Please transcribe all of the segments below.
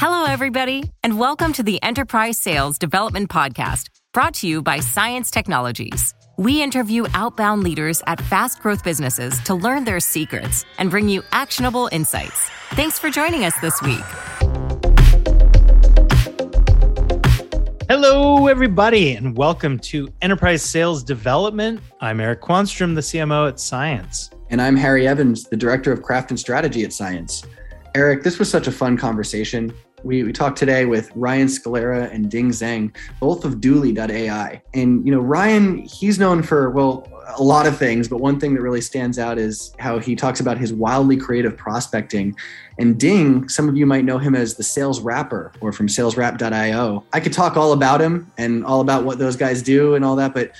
Hello, everybody, and welcome to the Enterprise Sales Development Podcast, brought to you by Cience Technologies. We interview outbound leaders at fast growth businesses to learn their secrets and bring you actionable insights. Thanks for joining us this week. Hello, everybody, and welcome to Enterprise Sales Development. I'm Eric Quanstrom, the CMO at Cience. And I'm Harry Evans, the Director of Craft and Strategy at Cience. Eric, this was such a fun conversation. We, we talked today with Ryan Scalera and Ding Zheng, both of Dooly.ai. And, you know, Ryan, he's known for, well, a lot of things, but one thing that really stands out is how he talks about his wildly creative prospecting. And Ding, some of you might know him as the sales rapper or from salesrap.io. I could talk all about him and all about what those guys do and all that, but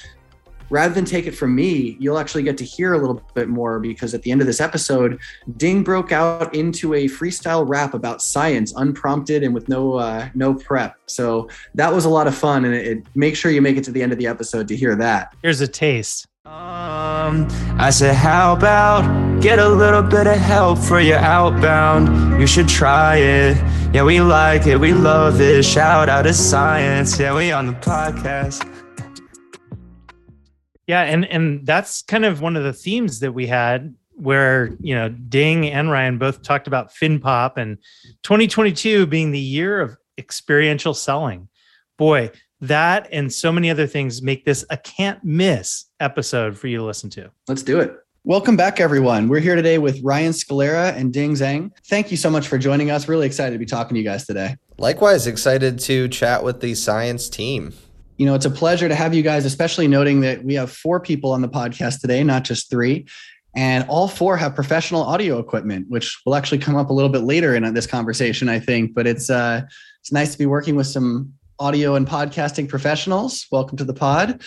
rather than take it from me, you'll actually get to hear a little bit more because at the end of this episode, Ding broke out into a freestyle rap about cience, unprompted and with no uh, no prep. So that was a lot of fun, and it, it make sure you make it to the end of the episode to hear that. Here's a taste. Um, I said, how about get a little bit of help for your outbound? You should try it. Yeah, we like it. We love it. Shout out to science. Yeah, we on the podcast. Yeah, and and that's kind of one of the themes that we had where, you know, Ding and Ryan both talked about FinPop and 2022 being the year of experiential selling. Boy, that and so many other things make this a can't miss episode for you to listen to. Let's do it. Welcome back, everyone. We're here today with Ryan Scalera and Ding Zheng. Thank you so much for joining us. Really excited to be talking to you guys today. Likewise, excited to chat with the cience team you know, it's a pleasure to have you guys, especially noting that we have four people on the podcast today, not just three. And all four have professional audio equipment, which will actually come up a little bit later in this conversation, I think. But it's uh, it's nice to be working with some audio and podcasting professionals. Welcome to the pod.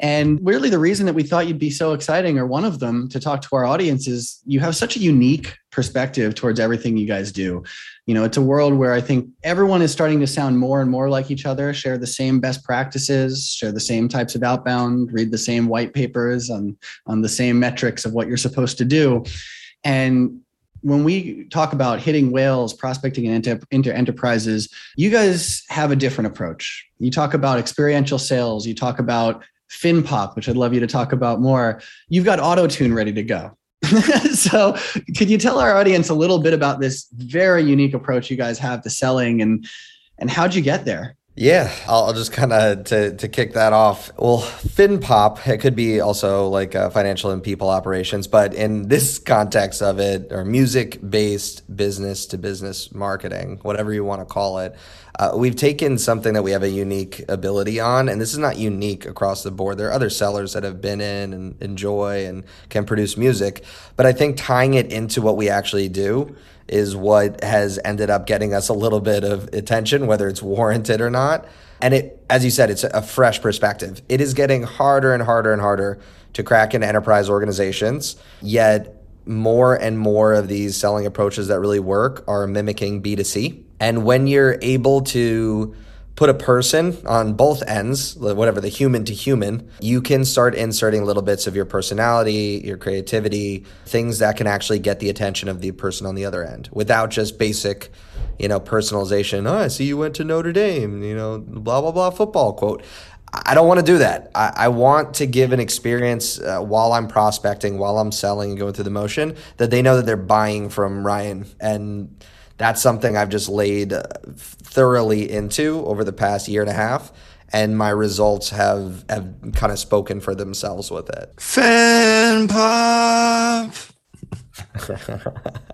And really, the reason that we thought you'd be so exciting, or one of them, to talk to our audience is you have such a unique perspective towards everything you guys do. You know, it's a world where I think everyone is starting to sound more and more like each other, share the same best practices, share the same types of outbound, read the same white papers on, on the same metrics of what you're supposed to do. And when we talk about hitting whales, prospecting into, into enterprises, you guys have a different approach. You talk about experiential sales, you talk about FinPop, which I'd love you to talk about more. You've got AutoTune ready to go. so, could you tell our audience a little bit about this very unique approach you guys have to selling and and how'd you get there? Yeah, I'll, just kind of to to kick that off. Well, FinPop it could be also like uh, financial and people operations, but in this context of it, or music based business to business marketing, whatever you want to call it, uh, we've taken something that we have a unique ability on, and this is not unique across the board. There are other sellers that have been in and enjoy and can produce music, but I think tying it into what we actually do is what has ended up getting us a little bit of attention, whether it's warranted or not. And it, as you said, it's a fresh perspective. It is getting harder and harder and harder to crack into enterprise organizations, yet more and more of these selling approaches that really work are mimicking B2C. And when you're able to put a person on both ends, whatever the human to human, you can start inserting little bits of your personality, your creativity, things that can actually get the attention of the person on the other end without just basic, you know, personalization. Oh, I see you went to Notre Dame, you know, blah, blah, blah football quote. I don't want to do that. I, I want to give an experience uh, while I'm prospecting, while I'm selling and going through the motion that they know that they're buying from Ryan. And that's something I've just laid uh, thoroughly into over the past year and a half. And my results have, have kind of spoken for themselves with it. Fan pop.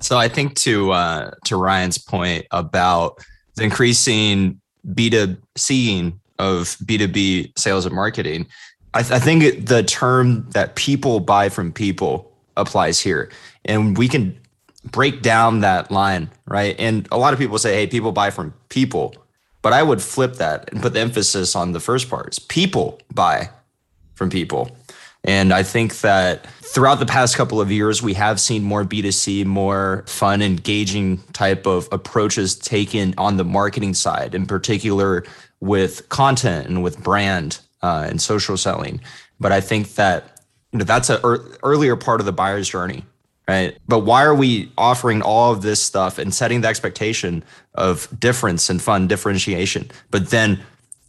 so I think to uh, to Ryan's point about the increasing B2C of B2B sales and marketing, I, th- I think the term that people buy from people applies here. And we can break down that line, right? And a lot of people say, hey, people buy from people. But I would flip that and put the emphasis on the first parts. People buy from people. And I think that throughout the past couple of years, we have seen more B2C, more fun, engaging type of approaches taken on the marketing side, in particular with content and with brand uh, and social selling. But I think that you know, that's an er- earlier part of the buyer's journey right? But why are we offering all of this stuff and setting the expectation of difference and fun differentiation? But then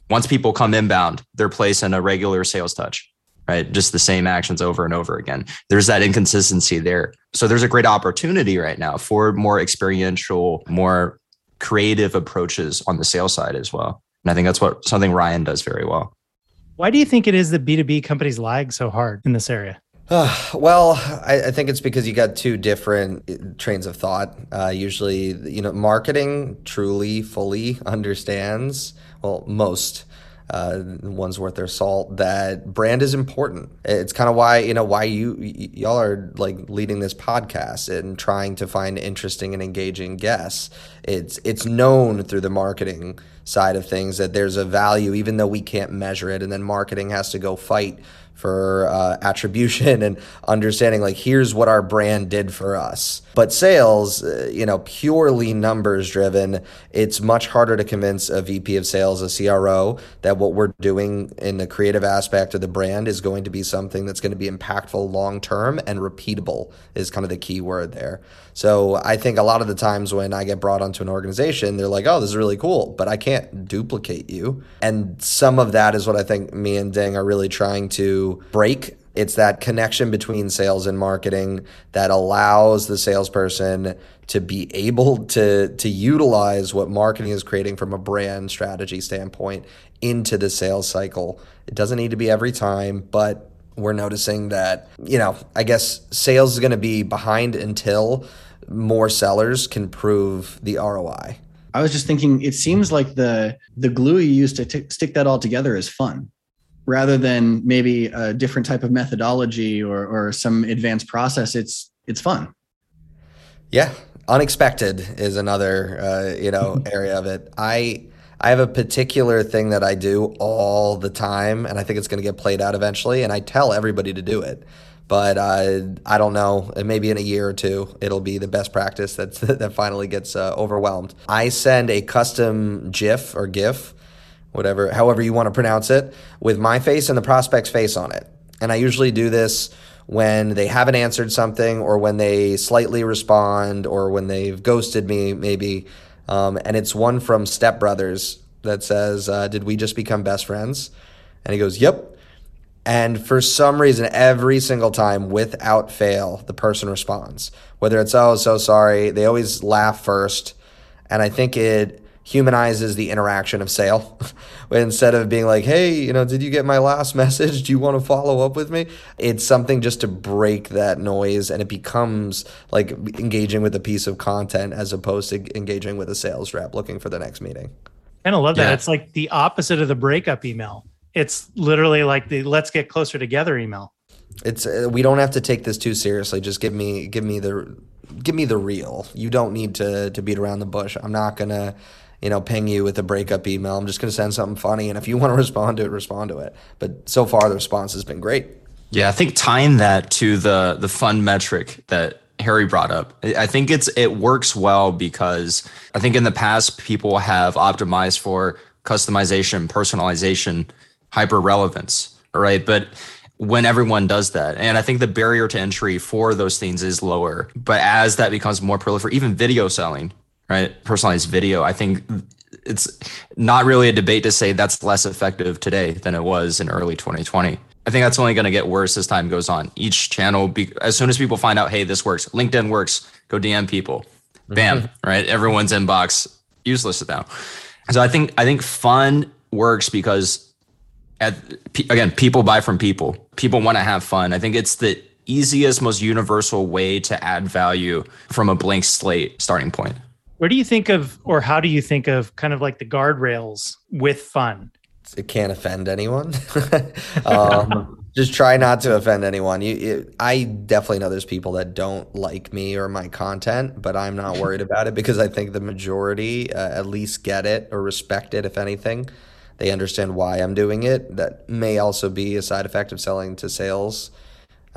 once people come inbound, they're placing a regular sales touch, right? Just the same actions over and over again. There's that inconsistency there. So there's a great opportunity right now for more experiential, more creative approaches on the sales side as well. And I think that's what something Ryan does very well. Why do you think it is that B2B companies lag so hard in this area? Uh, well, I, I, think it's because you got two different uh, trains of thought. Uh, usually, you know, marketing truly, fully understands, well, most uh, one's worth their salt that brand is important. It's kind of why you know why you y- y'all are like leading this podcast and trying to find interesting and engaging guests. It's it's known through the marketing side of things that there's a value even though we can't measure it, and then marketing has to go fight for uh, attribution and understanding like here's what our brand did for us. But sales uh, you know purely numbers driven it's much harder to convince a vp of sales a cro that what we're doing in the creative aspect of the brand is going to be something that's going to be impactful long term and repeatable is kind of the key word there. So i think a lot of the times when i get brought onto an organization they're like oh this is really cool but i can't duplicate you. And some of that is what i think me and ding are really trying to break. It's that connection between sales and marketing that allows the salesperson to be able to to utilize what marketing is creating from a brand strategy standpoint into the sales cycle. It doesn't need to be every time, but we're noticing that, you know, I guess sales is going to be behind until more sellers can prove the ROI. I was just thinking it seems like the the glue you use to t- stick that all together is fun rather than maybe a different type of methodology or, or some advanced process it's it's fun yeah unexpected is another uh, you know area of it i i have a particular thing that i do all the time and i think it's going to get played out eventually and i tell everybody to do it but uh, I don't know. Maybe in a year or two, it'll be the best practice that that finally gets uh, overwhelmed. I send a custom GIF or GIF whatever, however you want to pronounce it, with my face and the prospect's face on it. And I usually do this when they haven't answered something or when they slightly respond or when they've ghosted me, maybe. Um, and it's one from Step Brothers that says, uh, Did we just become best friends? And he goes, Yep. And for some reason, every single time, without fail, the person responds. Whether it's, Oh, so sorry, they always laugh first. And I think it humanizes the interaction of sale. Instead of being like hey you know did you get my last message? Do you want to follow up with me? It's something just to break that noise and it becomes like engaging with a piece of content as opposed to engaging with a sales rep looking for the next meeting. Kind of love that. Yeah. it's like the opposite of the breakup email. It's literally like the let's get closer together email. It's uh, we don't have to take this too seriously. Just give me give me the give me the real. You don't need to to beat around the bush. I'm not gonna you know, ping you with a breakup email. I'm just going to send something funny. And if you want to respond to it, respond to it. But so far, the response has been great. Yeah, I think tying that to the the fun metric that Harry brought up, I think it's it works well because I think in the past people have optimized for customization, personalization, hyper relevance, right? But when everyone does that, and I think the barrier to entry for those things is lower. But as that becomes more proliferate, even video selling, right? Personalized video. I think it's not really a debate to say that's less effective today than it was in early 2020. I think that's only going to get worse as time goes on. Each channel, be, as soon as people find out, hey, this works, LinkedIn works, go DM people, bam, mm-hmm. right? Everyone's inbox useless now. So I think I think fun works because, at, again, people buy from people. People want to have fun. I think it's the easiest, most universal way to add value from a blank slate starting point. Where do you think of, or how do you think of kind of like the guardrails with fun? It can't offend anyone. um, just try not to offend anyone. You, it, I definitely know there's people that don't like me or my content, but I'm not worried about it because I think the majority uh, at least get it or respect it, if anything. They understand why I'm doing it. That may also be a side effect of selling to sales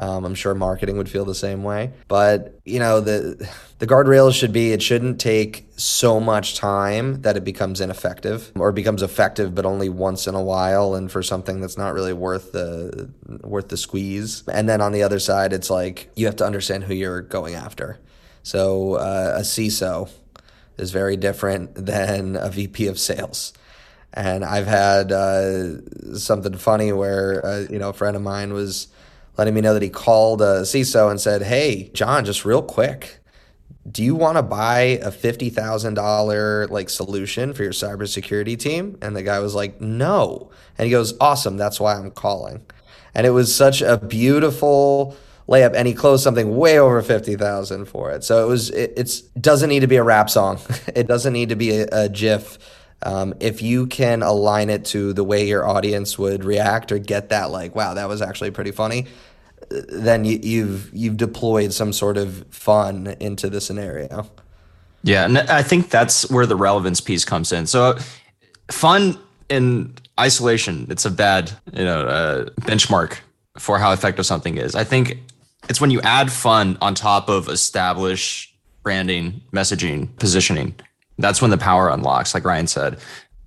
Um, I'm sure marketing would feel the same way. But you know, the the guardrails should be it shouldn't take so much time that it becomes ineffective or becomes effective, but only once in a while, and for something that's not really worth the worth the squeeze. And then on the other side, it's like you have to understand who you're going after. So uh, a CISO is very different than a VP of sales. And I've had uh, something funny where uh, you know a friend of mine was letting me know that he called a CISO and said, "Hey, John, just real quick, do you want to buy a fifty thousand dollar like solution for your cybersecurity team?" And the guy was like, "No," and he goes, "Awesome, that's why I'm calling." And it was such a beautiful layup and he closed something way over 50,000 for it. So it was it it's doesn't need to be a rap song. it doesn't need to be a, a gif. Um, if you can align it to the way your audience would react or get that like wow that was actually pretty funny then you, you've you've deployed some sort of fun into the scenario yeah and i think that's where the relevance piece comes in so fun in isolation it's a bad you know uh, benchmark for how effective something is i think it's when you add fun on top of established branding, messaging, positioning. That's when the power unlocks, like Ryan said.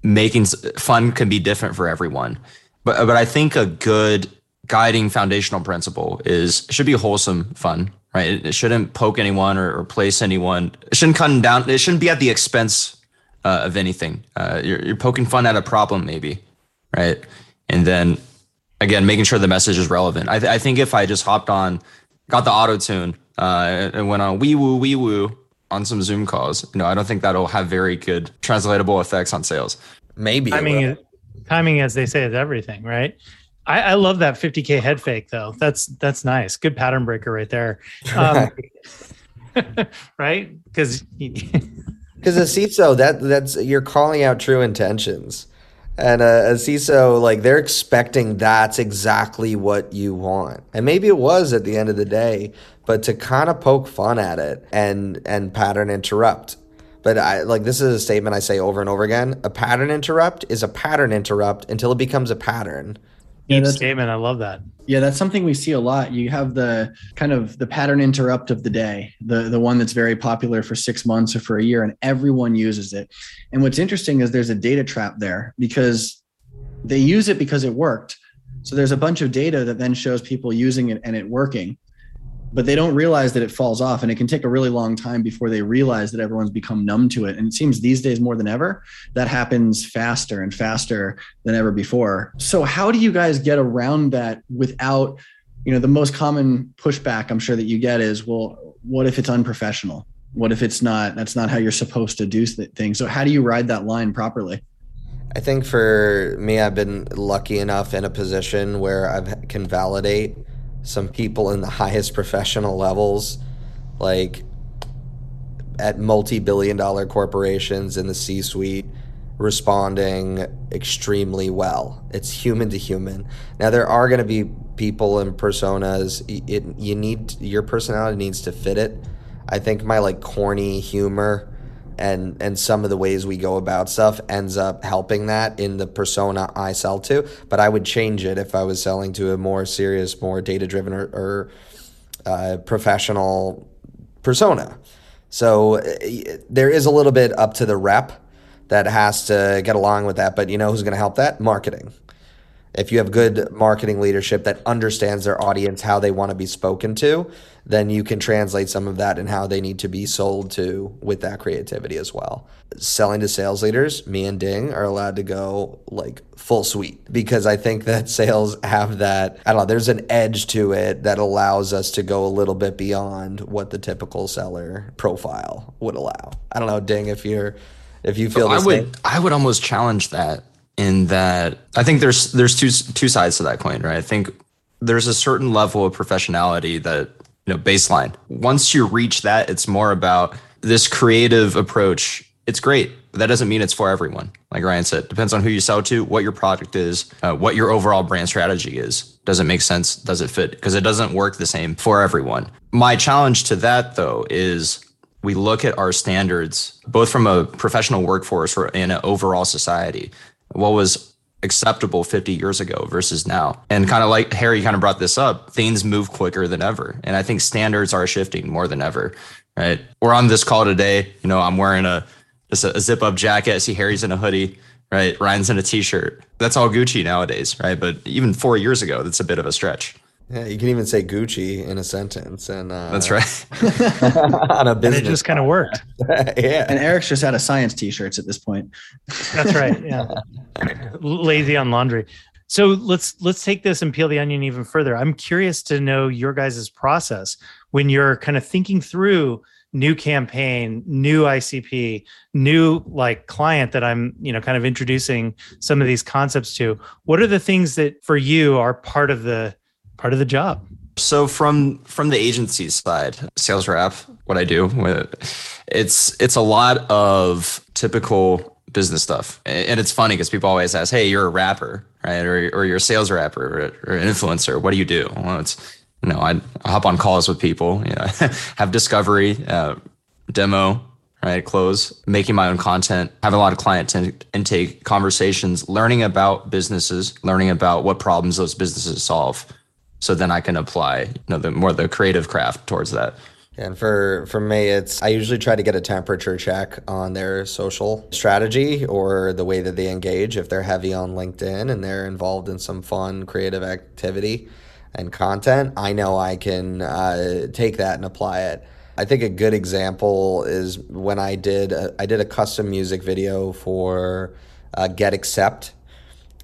Making fun can be different for everyone. But but I think a good guiding foundational principle is should be wholesome fun, right? It, it shouldn't poke anyone or, or, place anyone. It shouldn't come down. It shouldn't be at the expense uh, of anything. Uh, you're, you're poking fun at a problem, maybe, right? And then again, making sure the message is relevant. I, th- I think if I just hopped on got the auto tune uh, and went on wee woo wee woo on some Zoom calls. You know, I don't think that'll have very good translatable effects on sales. Maybe timing, timing, as they say, is everything, right? I, I, love that 50k head fake though. That's that's nice. Good pattern breaker right there. Um, right? Because because a CISO that that's you're calling out true intentions. And a, a CISO, like they're expecting that's exactly what you want. And maybe it was at the end of the day, but to kind of poke fun at it and and pattern interrupt. But I like this is a statement I say over and over again. A pattern interrupt is a pattern interrupt until it becomes a pattern yeah, statement. I love that. Yeah, that's something we see a lot. You have the kind of the pattern interrupt of the day, the the one that's very popular for six months or for a year, and everyone uses it. And what's interesting is there's a data trap there because they use it because it worked. So there's a bunch of data that then shows people using it and it working but they don't realize that it falls off and it can take a really long time before they realize that everyone's become numb to it. And it seems these days more than ever that happens faster and faster than ever before. So how do you guys get around that without you know the most common pushback i'm sure that you get is well what if it's unprofessional? What if it's not that's not how you're supposed to do things? So how do you ride that line properly? I think for me, I've been lucky enough in a position where I can validate some people in the highest professional levels, like at multi billion dollar corporations in the C suite, responding extremely well. It's human to human. Now, there are going to be people and personas, it, you need, your personality needs to fit it. I think my like corny humor and and some of the ways we go about stuff ends up helping that in the persona I sell to. But I would change it if I was selling to a more serious, more data driven or, or uh, professional persona. So uh, there is a little bit up to the rep that has to get along with that. But you know who's going to help that? Marketing. If you have good marketing leadership that understands their audience, how they want to be spoken to, then you can translate some of that and how they need to be sold to with that creativity as well. Selling to sales leaders, me and Ding are allowed to go like full suite because I think that sales have that, I don't know, there's an edge to it that allows us to go a little bit beyond what the typical seller profile would allow. I don't know, Ding, if you're, if you feel I would, I would almost challenge that in that I think there's, there's two, two sides to that coin, right? I think there's a certain level of professionality that you know baseline. Once you reach that it's more about this creative approach. It's great but that doesn't mean it's for everyone. Like ryan said depends on who you sell to what your product is uh, what your overall brand strategy is. Does it make sense? Does it fit? Because it doesn't work the same for everyone. My challenge to that though is we look at our standards both from a professional workforce or in an overall society what was acceptable 50 years ago versus now. And kind of like Harry kind of brought this up, things move quicker than ever. And I think standards are shifting more than ever. Right. We're on this call today. You know, I'm wearing a just a, zip up jacket. I see Harry's in a hoodie. Right. Ryan's in a t-shirt. That's all Gucci nowadays. Right. But even four years ago, that's a bit of a stretch. Yeah, you can even say Gucci in a sentence, and uh, that's right. on a business, and it just kind of worked. yeah, and Eric's just out of cience t-shirts at this point. That's right. Yeah, lazy on laundry. So let's let's take this and peel the onion even further. I'm curious to know your guys' process when you're kind of thinking through new campaign, new ICP, new like client that I'm, you know, kind of introducing some of these concepts to. What are the things that for you are part of the part of the job. So from from the agency side, sales rep, what I do, it's it's a lot of typical business stuff, and it's funny because people always ask, "Hey, you're a rapper, right? Or or you're a sales rapper or, an influencer. What do you do?" Well, it's you know, I, I hop on calls with people, you know, have discovery, uh, demo, right? Close, making my own content, have a lot of client t- intake conversations, learning about businesses, learning about what problems those businesses solve so then I can apply you know the more the creative craft towards that. And for for me, it's I usually try to get a temperature check on their social strategy or the way that they engage. If they're heavy on LinkedIn and they're involved in some fun creative activity and content, I know I can uh, take that and apply it. I think a good example is when I did a, I did a custom music video for uh, Get Accept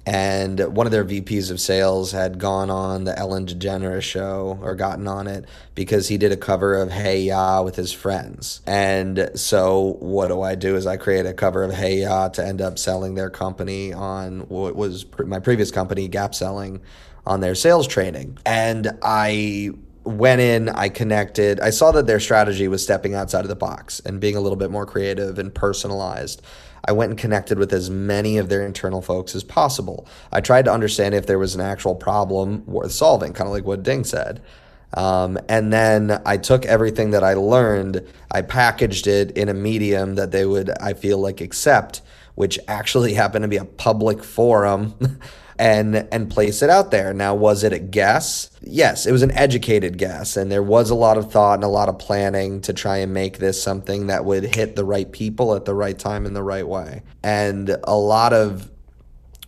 and one of their VPs of sales had gone on the Ellen DeGeneres show or gotten on it because he did a cover of Hey Ya with his friends. And so what do I do is I create a cover of Hey Ya to end up selling their company on what was my previous company, Gap Selling, on their sales training. And I went in, I connected. I saw that their strategy was stepping outside of the box and being a little bit more creative and personalized. I went and connected with as many of their internal folks as possible. I tried to understand if there was an actual problem worth solving, kind of like what Ding said. Um, and then I took everything that I learned, I packaged it in a medium that they would, I feel like, accept, which actually happened to be a public forum. and and place it out there. Now, was it a guess? Yes, it was an educated guess, and there was a lot of thought and a lot of planning to try and make this something that would hit the right people at the right time in the right way. And a lot of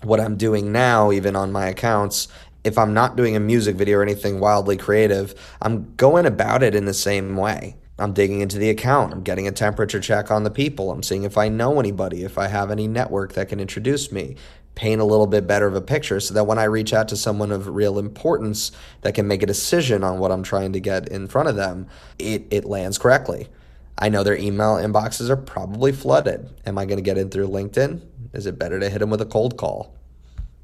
what I'm doing now, even on my accounts, if I'm not doing a music video or anything wildly creative, I'm going about it in the same way. I'm digging into the account. I'm getting a temperature check on the people. I'm seeing if I know anybody, if I have any network that can introduce me paint a little bit better of a picture so that when I reach out to someone of real importance that can make a decision on what I'm trying to get in front of them, it, it lands correctly. I know their email inboxes are probably flooded. Am I going to get in through LinkedIn? Is it better to hit them with a cold call?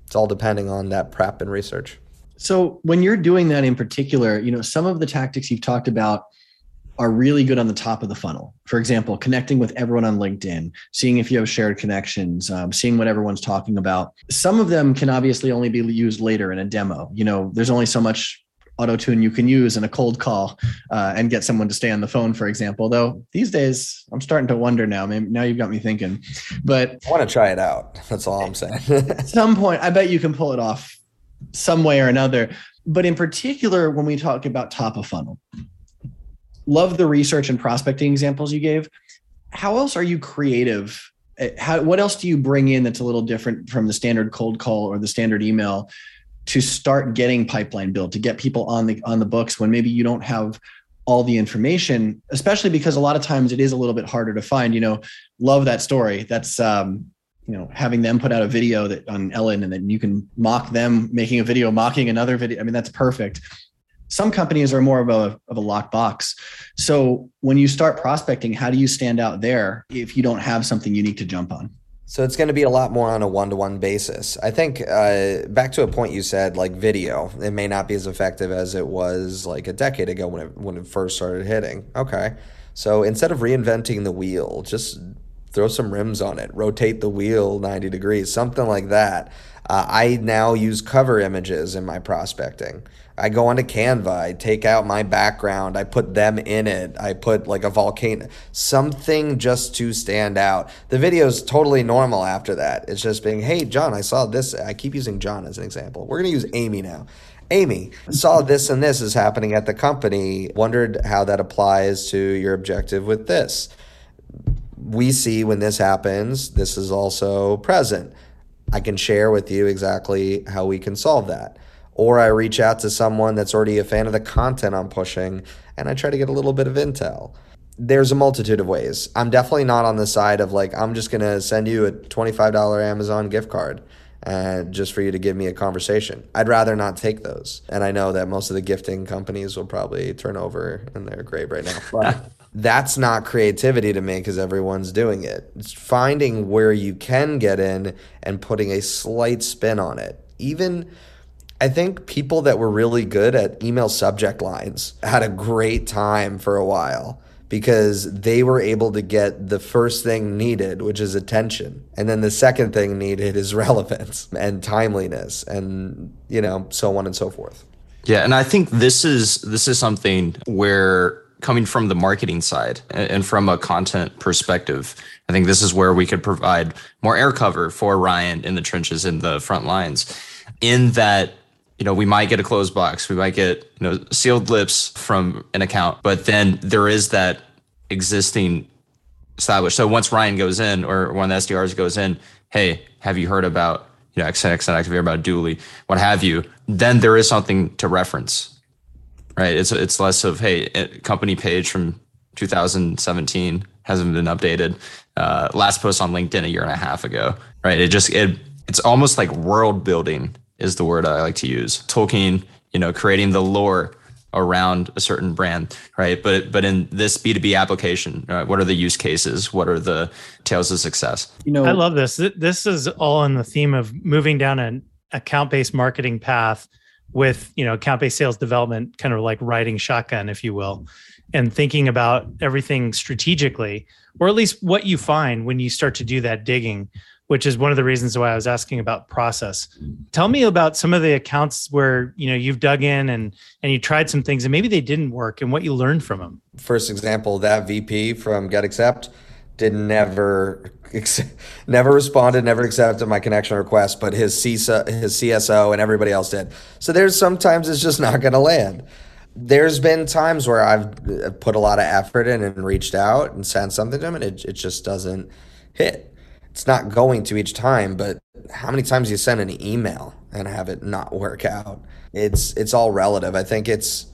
It's all depending on that prep and research. So when you're doing that in particular, you know, some of the tactics you've talked about are really good on the top of the funnel. For example, connecting with everyone on LinkedIn, seeing if you have shared connections, um, seeing what everyone's talking about. Some of them can obviously only be used later in a demo. You know, there's only so much auto tune you can use in a cold call uh, and get someone to stay on the phone, for example. Though these days, I'm starting to wonder now. Maybe now you've got me thinking, but I want to try it out. That's all I'm saying. at some point, I bet you can pull it off some way or another. But in particular, when we talk about top of funnel, love the research and prospecting examples you gave. How else are you creative? Eh, how, what else do you bring in that's a little different from the standard cold call or the standard email to start getting pipeline built to get people on the on the books when maybe you don't have all the information especially because a lot of times it is a little bit harder to find you know love that story that's um you know having them put out a video that on ellen and then you can mock them making a video mocking another video i mean that's perfect some companies are more of a, of a locked box. So when you start prospecting, how do you stand out there if you don't have something unique to jump on? So it's going to be a lot more on a one-to-one basis. I think uh, back to a point you said, like video, it may not be as effective as it was like a decade ago when it when it first started hitting. Okay, so instead of reinventing the wheel, just throw some rims on it, rotate the wheel 90 degrees, something like that. Uh, I now use cover images in my prospecting. I go onto Canva, I take out my background, I put them in it, I put like a volcano, something just to stand out. The video is totally normal after that. It's just being, hey, John, I saw this. I keep using John as an example. We're going to use Amy now. Amy, saw this and this is happening at the company, wondered how that applies to your objective with this. We see when this happens, this is also present. I can share with you exactly how we can solve that. Or I reach out to someone that's already a fan of the content I'm pushing and I try to get a little bit of intel. There's a multitude of ways. I'm definitely not on the side of like, I'm just going to send you a $25 Amazon gift card uh, just for you to give me a conversation. I'd rather not take those. And I know that most of the gifting companies will probably turn over in their grave right now. But that's not creativity to me because everyone's doing it. It's finding where you can get in and putting a slight spin on it. Even I think people that were really good at email subject lines had a great time for a while because they were able to get the first thing needed, which is attention. And then the second thing needed is relevance and timeliness and, you know, so on and so forth. Yeah, and I think this is this is something where coming from the marketing side and from a content perspective, I think this is where we could provide more air cover for Ryan in the trenches in the front lines. In that you know, we might get a closed box, we might get, you know, sealed lips from an account, but then there is that existing established. So once Ryan goes in or one of the SDRs goes in, hey, have you heard about, you know, XNX and Activate about Dooly, what have you, then there is something to reference, right? It's, it's less of, hey, company page from 2017 hasn't been updated. Uh, last post on LinkedIn a year and a half ago, right? It just, it, it's almost like world building is the word I like to use. Tolkien, you know, creating the lore around a certain brand, right? But but in this B two B application, uh, what are the use cases? What are the tales of success? You know, I love this. This is all in the theme of moving down an account based marketing path with you know account based sales development, kind of like riding shotgun, if you will, and thinking about everything strategically, or at least what you find when you start to do that digging which is one of the reasons why I was asking about process. Tell me about some of the accounts where you know you've dug in and and you tried some things and maybe they didn't work and what you learned from them. First example, that VP from GetAccept did never never responded, never accepted my connection request, but his CISO, his CSO and everybody else did. So there's sometimes it's just not going to land. There's been times where I've uh, put a lot of effort in and reached out and sent something to him and it, it just doesn't hit it's not going to each time, but how many times you send an email and have it not work out? It's it's all relative. I think it's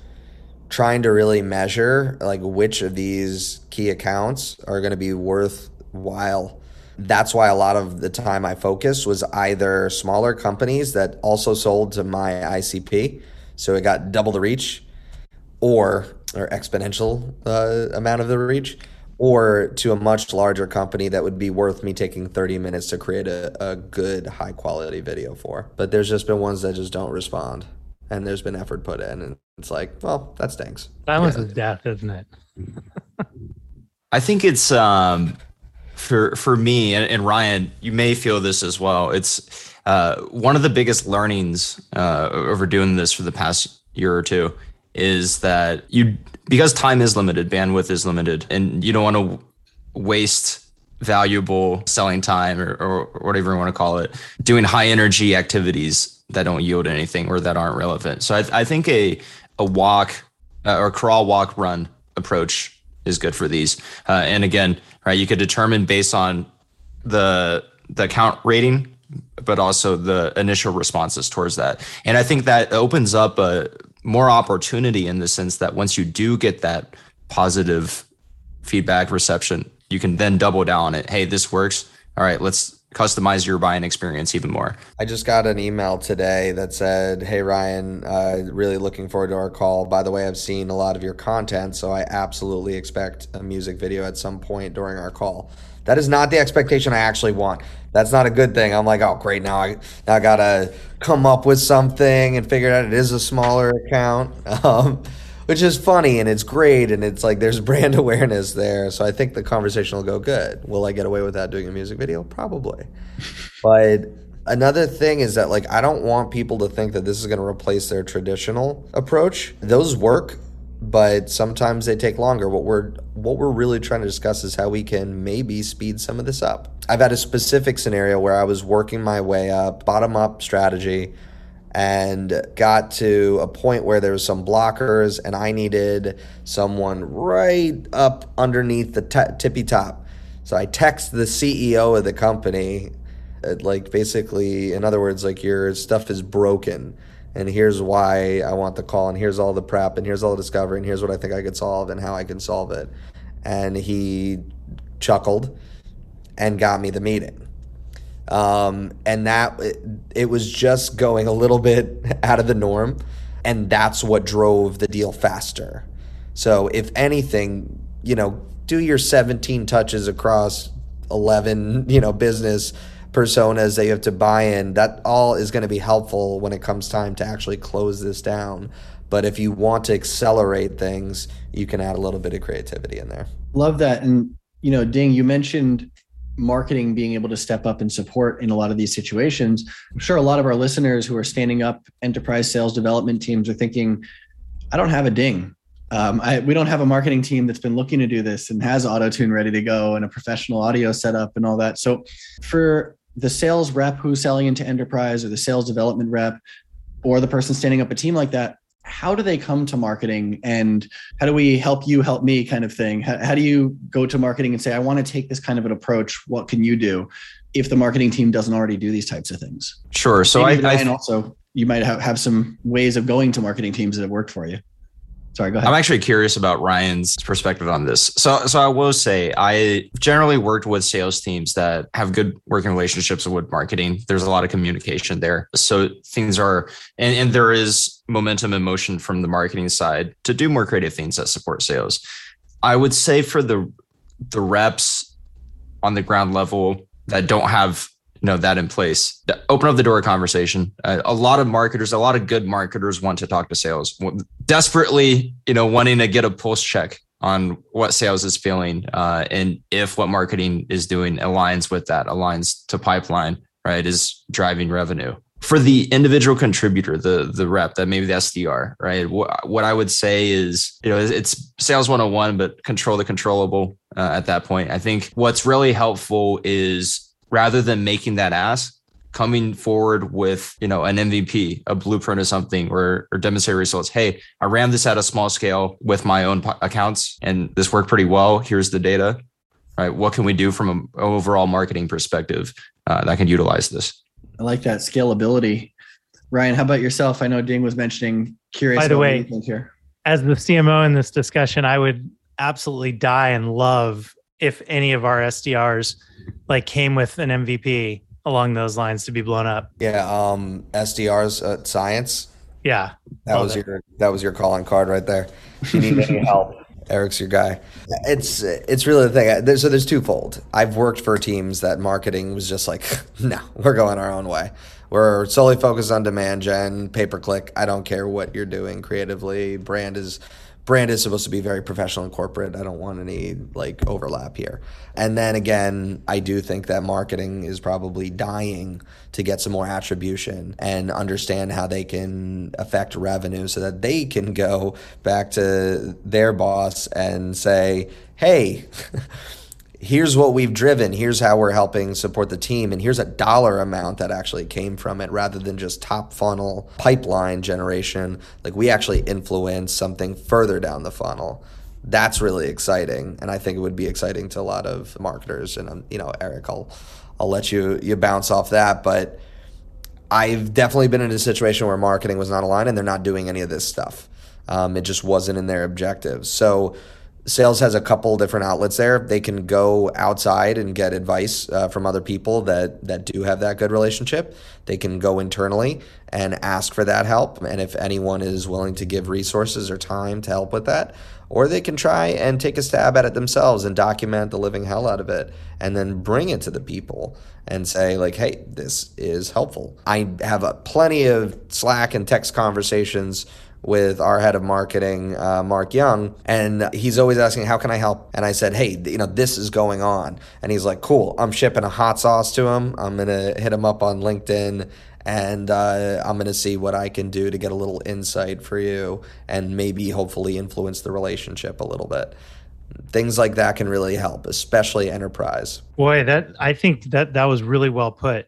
trying to really measure like which of these key accounts are going to be worthwhile. That's why a lot of the time I focused was either smaller companies that also sold to my ICP, so it got double the reach, or or exponential uh, amount of the reach, or to a much larger company that would be worth me taking 30 minutes to create a, a good high quality video for. But there's just been ones that just don't respond. And there's been effort put in. And it's like, well, that stinks. Silence yeah. is death, isn't it? I think it's um for for me and, and, Ryan, you may feel this as well. It's uh, one of the biggest learnings uh, over doing this for the past year or two is that you because time is limited, bandwidth is limited, and you don't want to waste valuable selling time or, or whatever you want to call it, doing high energy activities that don't yield anything or that aren't relevant. So I, I think a a walk uh, or crawl, walk, run approach is good for these. Uh, and again, right, you could determine based on the the account rating, but also the initial responses towards that. And I think that opens up a more opportunity in the sense that once you do get that positive feedback reception, you can then double down on it. Hey, this works. All right, let's customize your buying experience even more. I just got an email today that said, Hey, Ryan, uh, really looking forward to our call. By the way, I've seen a lot of your content, so I absolutely expect a music video at some point during our call. That is not the expectation I actually want. That's not a good thing. I'm like, oh, great. Now I, now I got to come up with something and figure out it is a smaller account. Um, which is funny and it's great and it's like there's brand awareness there. So I think the conversation will go good. Will I get away without doing a music video? Probably. but another thing is that like I don't want people to think that this is going to replace their traditional approach. Those work, but sometimes they take longer. What we're what we're really trying to discuss is how we can maybe speed some of this up. I've had a specific scenario where I was working my way up, bottom up strategy and got to a point where there was some blockers and I needed someone right up underneath the t- tippy top. So I text the CEO of the company uh, like basically in other words like your stuff is broken and here's why I want the call and here's all the prep and here's all the discovery and here's what I think I could solve and how I can solve it. And he chuckled and got me the meeting. Um, and that it, it was just going a little bit out of the norm, and that's what drove the deal faster. So, if anything, you know, do your 17 touches across 11, you know, business personas that you have to buy in. That all is going to be helpful when it comes time to actually close this down. But if you want to accelerate things, you can add a little bit of creativity in there. Love that. And, you know, Ding, you mentioned marketing being able to step up and support in a lot of these situations. I'm sure a lot of our listeners who are standing up enterprise sales development teams are thinking, I don't have a ding. Um, I, we don't have a marketing team that's been looking to do this and has auto tune ready to go and a professional audio setup and all that. So, for the sales rep who's selling into enterprise or the sales development rep or the person standing up a team like that, how do they come to marketing and how do we help you help me kind of thing? How, how do you go to marketing and say i want to take this kind of an approach. What can you do? if the marketing team doesn't already do these types of things. Sure. So Maybe i, I also you might have, have some ways of going to marketing teams that have worked for you Sorry, go ahead. I'm actually curious about Ryan's perspective on this. So, so I will say I generally worked with sales teams that have good working relationships with marketing. There's a lot of communication there. So things are, and, and there is momentum and motion from the marketing side to do more creative things that support sales. I would say for the the reps on the ground level that don't have you know that in place. Open up the door of conversation. Uh, a lot of marketers a lot of good marketers want to talk to sales. Desperately you know wanting to get a pulse check on what sales is feeling uh, and if what marketing is doing aligns with that aligns to pipeline right is driving revenue. For the individual contributor the the rep that maybe the sdr right what, what i would say is you know it's sales 101 but control the controllable uh, at that point. I think what's really helpful is rather than making that ask, coming forward with you know an MVP, a blueprint or something, or or demonstrate results. Hey, I ran this at a small scale with my own accounts, and this worked pretty well. Here's the data. Right, what can we do from an overall marketing perspective uh, that can utilize this? I like that scalability. Ryan, how about yourself? I know Ding was mentioning curious. By the way, here. as the CMO in this discussion, I would absolutely die and love if any of our SDRs like came with an MVP along those lines to be blown up. Yeah, um SDRs at cience. Yeah. That was it. your that was your calling card right there. If you need any help, Eric's your guy. It's it's really the thing. There's, so there's twofold. I've worked for teams that marketing was just like, no, we're going our own way. We're solely focused on demand gen, pay per click. I don't care what you're doing creatively. Brand is brand is supposed to be very professional and corporate. I don't want any like overlap here. And then again, I do think that marketing is probably dying to get some more attribution and understand how they can affect revenue so that they can go back to their boss and say, "Hey, here's what we've driven, here's how we're helping support the team, and here's a dollar amount that actually came from it rather than just top funnel pipeline generation. Like we actually influence something further down the funnel. That's really exciting, and I think it would be exciting to a lot of marketers. And um, you know, Eric, I'll I'll let you you bounce off that, but I've definitely been in a situation where marketing was not aligned and they're not doing any of this stuff. Um, it just wasn't in their objectives. So sales has a couple different outlets there. They can go outside and get advice uh, from other people that that do have that good relationship. They can go internally and ask for that help, and if anyone is willing to give resources or time to help with that, or they can try and take a stab at it themselves and document the living hell out of it, and then bring it to the people and say like, "Hey, this is helpful." I have a, plenty of Slack and text conversations with our head of marketing, uh, Mark Young, and he's always asking, "How can I help?" And I said, "Hey, you know, this is going on," and he's like, "Cool, I'm shipping a hot sauce to him. I'm gonna hit him up on LinkedIn." And uh, I'm to see what I can do to get a little insight for you and maybe hopefully influence the relationship a little bit things like that can really help especially enterprise boy that i think that that was really well put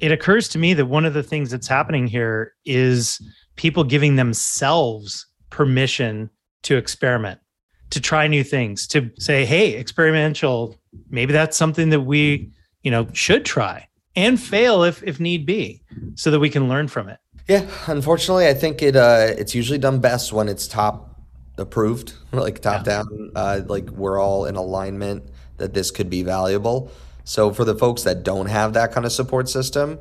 it occurs to me that one of the things that's happening here is people giving themselves permission to experiment, to try new things, to say, hey, experimental, maybe that's something that we, you know, should try and fail if if need be, so that we can learn from it. Yeah, unfortunately, I think it uh, it's usually done best when it's top approved, like top yeah. down. Uh, like we're all in alignment that this could be valuable. So for the folks that don't have that kind of support system,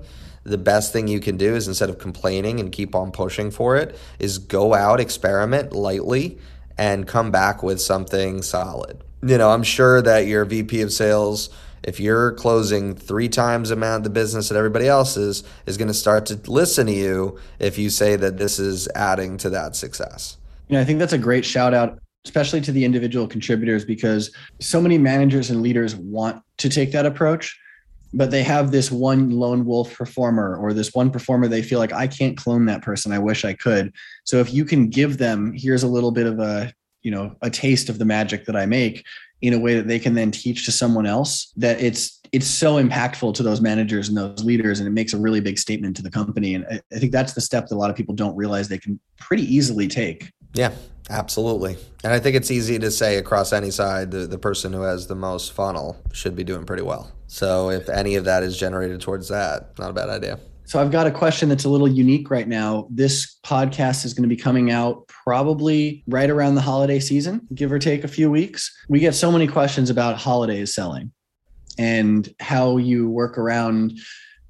the best thing you can do is instead of complaining and keep on pushing for it, is go out, experiment lightly, and come back with something solid. You know, I'm sure that your VP of sales, if you're closing three times the amount of the business that everybody else is, is going to start to listen to you if you say that this is adding to that success. You know, I think that's a great shout out especially to the individual contributors, because so many managers and leaders want to take that approach, but they have this one lone wolf performer or this one performer they feel like I can't clone that person. I wish I could. So if you can give them, here's a little bit of a, you know, a taste of the magic that I make in a way that they can then teach to someone else that it's it's so impactful to those managers and those leaders and it makes a really big statement to the company and I, I think that's the step that a lot of people don't realize they can pretty easily take yeah Absolutely. And I think it's easy to say across any side the, the person who has the most funnel should be doing pretty well. So if any of that is generated towards that, not a bad idea. So I've got a question that's a little unique right now. This podcast is going to be coming out probably right around the holiday season, give or take a few weeks. We get so many questions about holidays selling and how you work around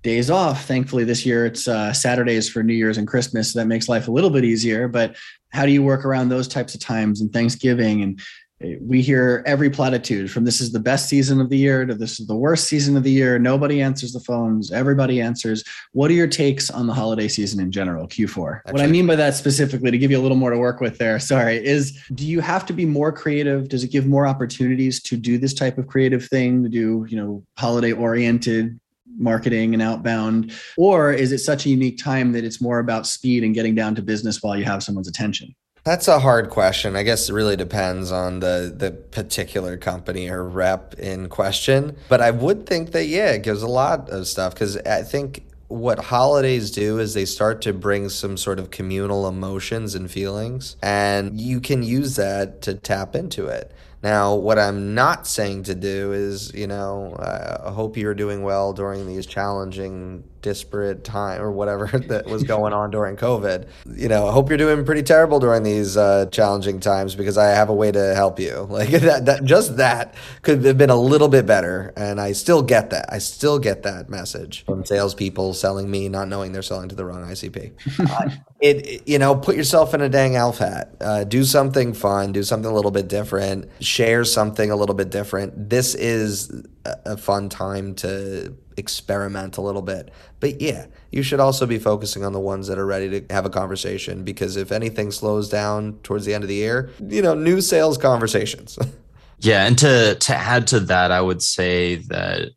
days off. Thankfully, this year it's uh, Saturdays for New Year's and Christmas. So that makes life a little bit easier. But how do you work around those types of times and Thanksgiving? And we hear every platitude from this is the best season of the year to this is the worst season of the year. Nobody answers the phones, everybody answers. What are your takes on the holiday season in general, Q4? Actually, what I mean by that specifically, to give you a little more to work with there, sorry, is do you have to be more creative? Does it give more opportunities to do this type of creative thing, to do, you know, holiday oriented marketing and outbound? Or is it such a unique time that it's more about speed and getting down to business while you have someone's attention? That's a hard question. I guess it really depends on the the particular company or rep in question. But I would think that yeah, it gives a lot of stuff because I think what holidays do is they start to bring some sort of communal emotions and feelings, and you can use that to tap into it. Now, what I'm not saying to do is, you know, I hope you're doing well during these challenging disparate time or whatever that was going on during COVID. You know, I hope you're doing pretty terrible during these uh, challenging times because I have a way to help you. Like that, that, just that could have been a little bit better, and I still get that. I still get that message from salespeople selling me, not knowing they're selling to the wrong ICP. uh, it, it, you know, put yourself in a dang elf hat. Uh, do something fun. Do something a little bit different. Share something a little bit different. This is a fun time to experiment a little bit. But yeah, you should also be focusing on the ones that are ready to have a conversation because if anything slows down towards the end of the year, you know, new sales conversations. yeah, and to to add to that, I would say that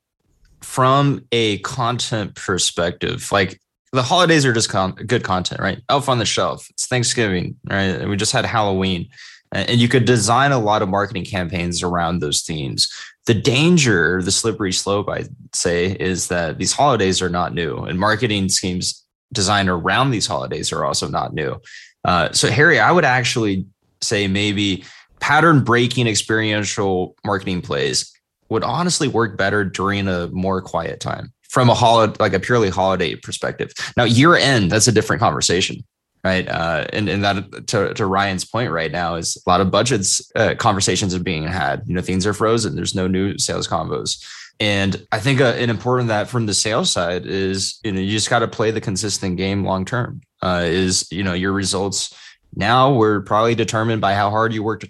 from a content perspective, like the holidays are just con- good content, right? Elf on the shelf. It's Thanksgiving, right? We just had Halloween. And you could design a lot of marketing campaigns around those themes the danger, the slippery slope, I'd say, is that these holidays are not new, and marketing schemes designed around these holidays are also not new. Uh, so, Harry, I would actually say maybe pattern breaking experiential marketing plays would honestly work better during a more quiet time from a holiday, like a purely holiday perspective. Now, year end, that's a different conversation right? Uh, and and that to, to Ryan's point right now is a lot of budgets uh, conversations are being had. You know, things are frozen. There's no new sales combos. And I think uh, an important that from the sales side is you know you just got to play the consistent game long term. Uh, is you know your results now were probably determined by how hard you worked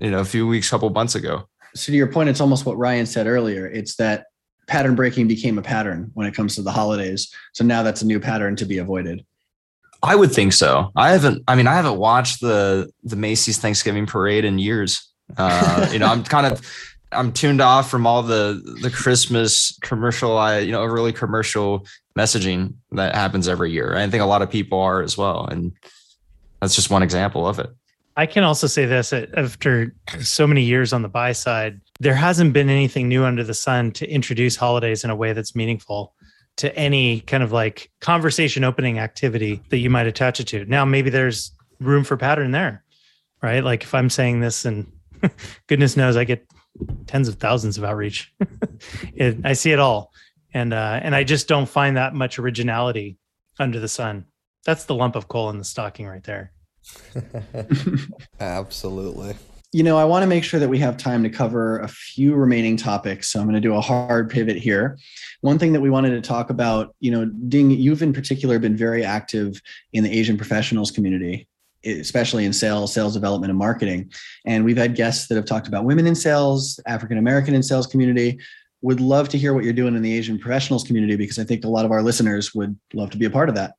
you know a few weeks, couple months ago. So to your point, it's almost what Ryan said earlier. It's that pattern breaking became a pattern when it comes to the holidays. So now that's a new pattern to be avoided. I would think so. I haven't. I mean, I haven't watched the the Macy's Thanksgiving Parade in years. Uh, you know, I'm kind of I'm tuned off from all the the Christmas commercial, I you know, overly commercial messaging that happens every year. I think a lot of people are as well, and that's just one example of it. I can also say this after so many years on the buy side, there hasn't been anything new under the sun to introduce holidays in a way that's meaningful to any kind of like conversation opening activity that you might attach it to. Now, maybe there's room for pattern there, right? Like if I'm saying this and goodness knows I get tens of thousands of outreach. it, I see it all, and uh, and I just don't find that much originality under the sun. That's the lump of coal in the stocking right there. Absolutely. You know, I want to make sure that we have time to cover a few remaining topics. So I'm going to do a hard pivot here. One thing that we wanted to talk about, you know, Ding, you've in particular been very active in the Asian professionals community especially in sales, sales development, and marketing. And we've had guests that have talked about women in sales, African American in sales community. Would love to hear what you're doing in the Asian professionals community because I think a lot of our listeners would love to be a part of that.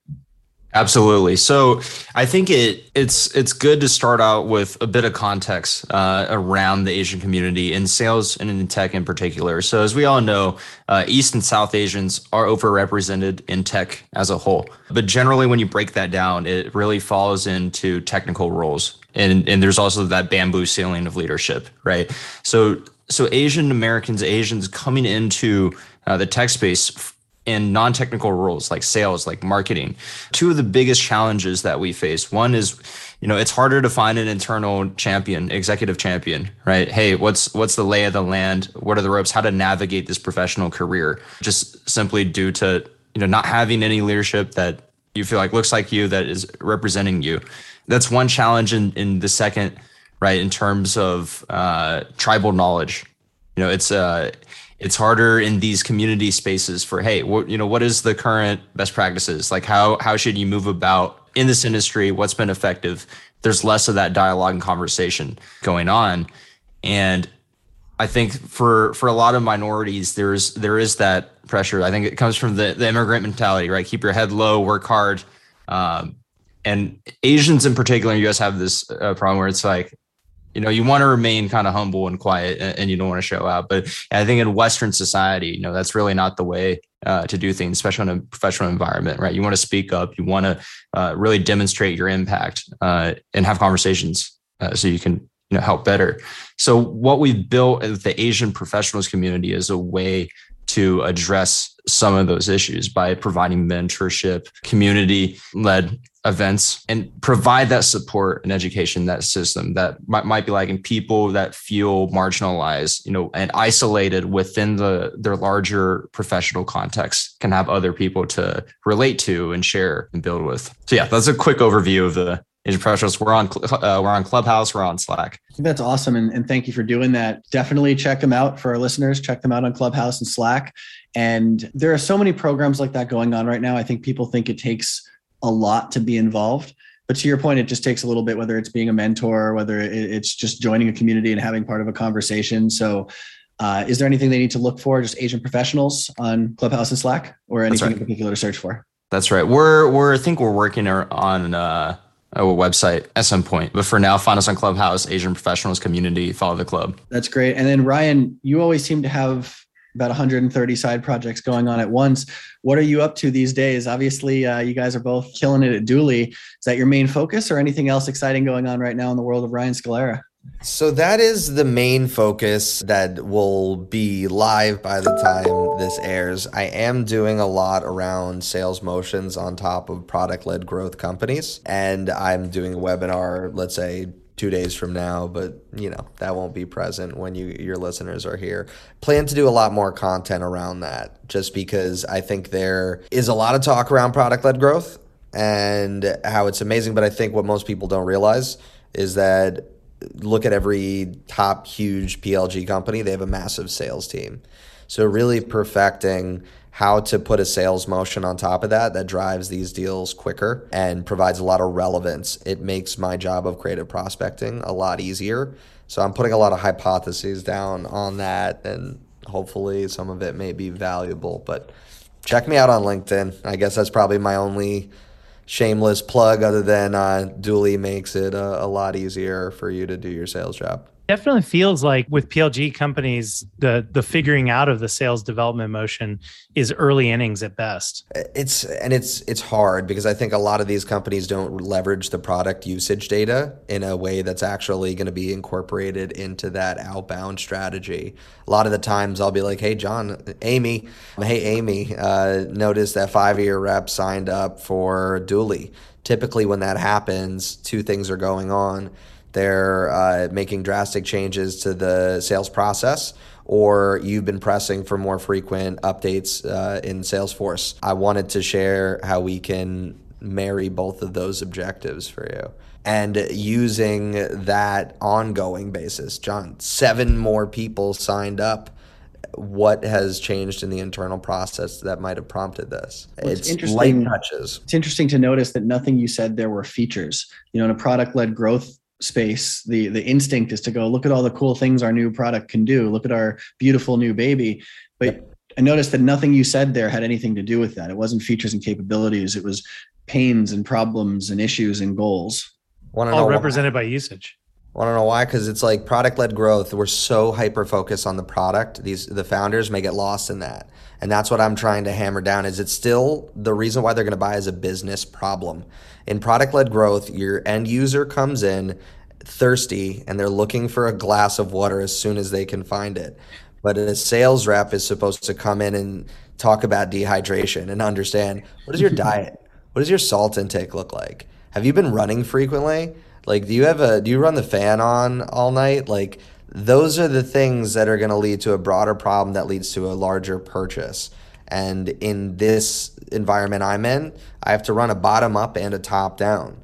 Absolutely. So I think it it's it's good to start out with a bit of context uh, around the Asian community in sales and in tech in particular. So as we all know, uh, East and South Asians are overrepresented in tech as a whole. But generally, when you break that down, it really falls into technical roles, and and there's also that bamboo ceiling of leadership, right? So so Asian Americans, Asians coming into uh, the tech space in non-technical roles like sales like marketing. Two of the biggest challenges that we face one is you know it's harder to find an internal champion executive champion right? Hey what's what's the lay of the land? What are the ropes? How to navigate this professional career? Just simply due to you know not having any leadership that you feel like looks like you that is representing you. That's one challenge in in the second right in terms of uh, tribal knowledge. You know it's uh it's harder in these community spaces for hey what you know what is the current best practices? Like how how should you move about in this industry? What's been effective? There's less of that dialogue and conversation going on. And i think for for a lot of minorities there's there is that pressure. I think it comes from the, the immigrant mentality right? Keep your head low work hard. Um, and asians in particular in the us have this uh, problem where it's like you know you want to remain kind of humble and quiet and, and you don't want to show out. But i think in western society you know that's really not the way uh, to do things especially in a professional environment right? You want to speak up you want to uh, really demonstrate your impact uh, and have conversations uh, so you can you know help better. So what we've built the asian professionals community is a way to address some of those issues by providing mentorship, community led events, and provide that support and education, that system that might, might be in people that feel marginalized, you know, and isolated within the their larger professional context can have other people to relate to and share and build with. So yeah, that's a quick overview of the Asian professionals. We're on uh, we're on Clubhouse. We're on Slack. That's awesome, and, and thank you for doing that. Definitely check them out for our listeners. Check them out on Clubhouse and Slack. And there are so many programs like that going on right now. I think people think it takes a lot to be involved, but to your point, it just takes a little bit. Whether it's being a mentor, whether it's just joining a community and having part of a conversation. So. Uh, is there anything they need to look for? Just Asian professionals on Clubhouse and Slack, or anything right. in particular to search for? That's right. We're we're I think we're working on uh, a website at some point. But for now, find us on Clubhouse, Asian Professionals Community, follow the club. That's great. And then Ryan, you always seem to have about 130 side projects going on at once. What are you up to these days? Obviously, uh, you guys are both killing it at Dooly. Is that your main focus or anything else exciting going on right now in the world of Ryan Scalera? So that is the main focus that will be live by the time this airs. I am doing a lot around sales motions on top of product led growth companies. And I'm doing a webinar, let's say two days from now, but you know, that won't be present when you your listeners are here. Plan to do a lot more content around that just because I think there is a lot of talk around product led growth and how it's amazing. But I think what most people don't realize is that look at every top huge PLG company, they have a massive sales team. So really perfecting how to put a sales motion on top of that that drives these deals quicker and provides a lot of relevance. It makes my job of creative prospecting a lot easier. So I'm putting a lot of hypotheses down on that and hopefully some of it may be valuable, but check me out on LinkedIn. I guess that's probably my only shameless plug other than uh, Dooly makes it a, a lot easier for you to do your sales job definitely feels like with PLG companies, the the figuring out of the sales development motion is early innings at best. It's and it's it's hard because I think a lot of these companies don't leverage the product usage data in a way that's actually going to be incorporated into that outbound strategy. A lot of the times I'll be like, "Hey, John, Amy, hey, Amy, uh, notice that five year rep signed up for Dooly." Typically, when that happens, two things are going on they're uh, making drastic changes to the sales process, or you've been pressing for more frequent updates uh, in Salesforce. I wanted to share how we can marry both of those objectives for you. And using that ongoing basis, John, seven more people signed up what has changed in the internal process that might have prompted this. Well, it's, it's interesting. touches. It's interesting to notice that nothing you said there were features. You know, in a product led growth space. The the instinct is to go look at all the cool things our new product can do. Look at our beautiful new baby. But i noticed that nothing you said there had anything to do with that. It wasn't features and capabilities. It was pains and problems and issues and goals. All represented why? by usage I don't know why, because it's like product led growth. We're so hyper focused on the product. These the founders may get lost in that, and that's what I'm trying to hammer down. Is it's still the reason why they're going to buy is a business problem. In product led growth, your end user comes in thirsty and they're looking for a glass of water as soon as they can find it. But a sales rep is supposed to come in and talk about dehydration and understand what is your diet? What does your salt intake look like? Have you been running frequently? Like, do you have a, do you run the fan on all night? Like, those are the things that are going to lead to a broader problem that leads to a larger purchase. And in this environment I'm in, I have to run a bottom up and a top down.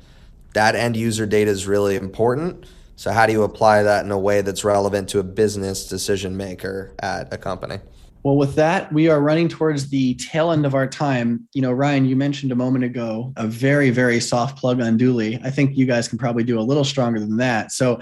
That end user data is really important. So, how do you apply that in a way that's relevant to a business decision maker at a company? Well, with that, we are running towards the tail end of our time. You know, Ryan, you mentioned a moment ago a very, very soft plug on Dooly. I think you guys can probably do a little stronger than that. So,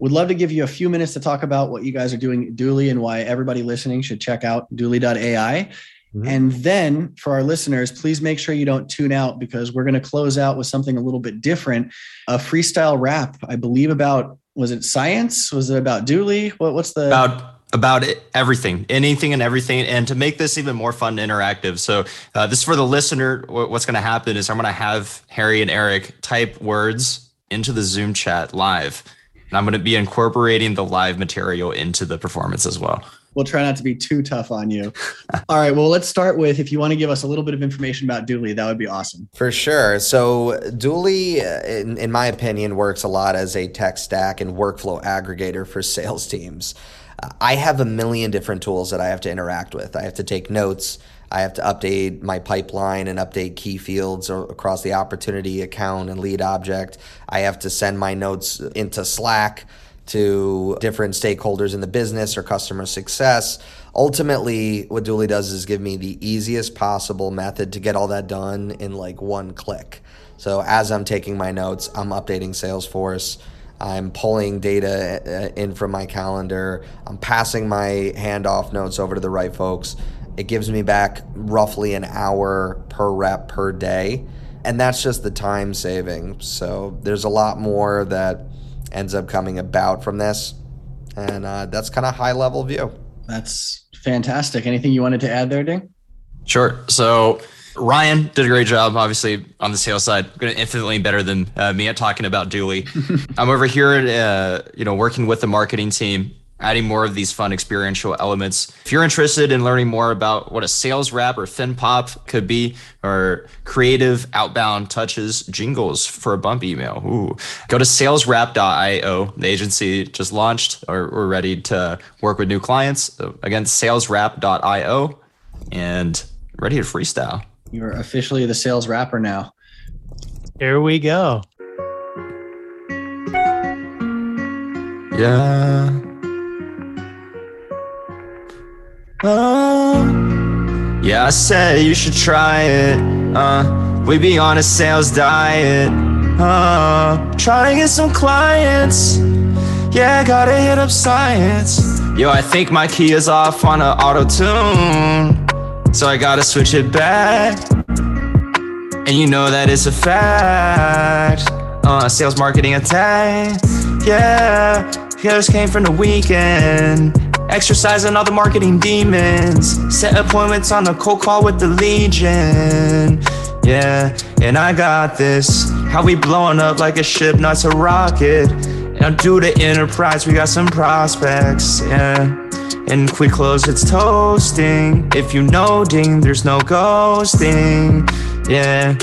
would love to give you a few minutes to talk about what you guys are doing at Dooly and why everybody listening should check out Dooly.ai. Mm-hmm. And then for our listeners, please make sure you don't tune out because we're going to close out with something a little bit different. A freestyle rap, I believe about was it Cience? Was it about Dooly? What, what's the about about everything, anything and everything. And to make this even more fun and interactive. So, uh, this for the listener. What's going to happen is I'm going to have Harry and Eric type words into the Zoom chat live. And I'm going to be incorporating the live material into the performance as well we'll try not to be too tough on you. All right. Well, let's start with if you want to give us a little bit of information about Dooly, that would be awesome. For sure. So, Dooly, uh, in, in my opinion, works a lot as a tech stack and workflow aggregator for sales teams. I have a million different tools that I have to interact with. I have to take notes. I have to update my pipeline and update key fields across the opportunity account and lead object. I have to send my notes into Slack to different stakeholders in the business or customer success. Ultimately, what Dooly does is give me the easiest possible method to get all that done in like one click. So as I'm taking my notes, I'm updating Salesforce. I'm pulling data uh, in from my calendar. I'm passing my handoff notes over to the right folks. It gives me back roughly an hour per rep per day. And that's just the time saving. So there's a lot more that ends up coming about from this. And uh, that's kind of high level view. That's fantastic. Anything you wanted to add there, Ding? Sure. So Ryan did a great job, obviously on the sales side, infinitely better than uh, me at talking about Dooly. I'm over here, uh, you know, working with the marketing team adding more of these fun experiential elements. If you're interested in learning more about what a sales rap or FinPop could be, or creative outbound touches, jingles for a bump email, ooh, go to salesrap.io. The agency just launched, or we're ready to work with new clients. So again, salesrap.io and ready to freestyle. You're officially the sales rapper now. Here we go. Yeah. Oh, yeah, I said you should try it. Uh, we be on a sales diet. Uh, try to get some clients. Yeah, gotta hit up Cience. Yo, I think my key is off on a auto tune, so I gotta switch it back. And you know that it's a fact. Uh, sales marketing attack. Yeah, just came from the weekend. Exercising all the marketing demons. Set appointments on a cold call with the Legion. Yeah, and I got this. How we blowing up like a ship, not a rocket. Now do the enterprise, we got some prospects. Yeah. And quick close, it's toasting. If you know ding, there's no ghosting. Yeah.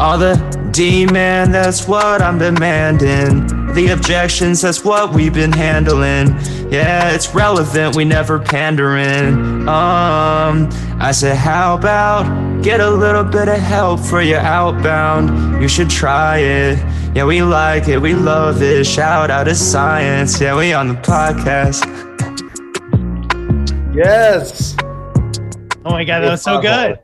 All the demand, that's what I'm demanding. The objections, that's what we've been handling. Yeah, it's relevant, we never pandering. Um, I said, how about get a little bit of help for your outbound? You should try it. Yeah, we like it, we love it. Shout out to Cience. Yeah, we on the podcast. Yes. Oh my god, that was so good.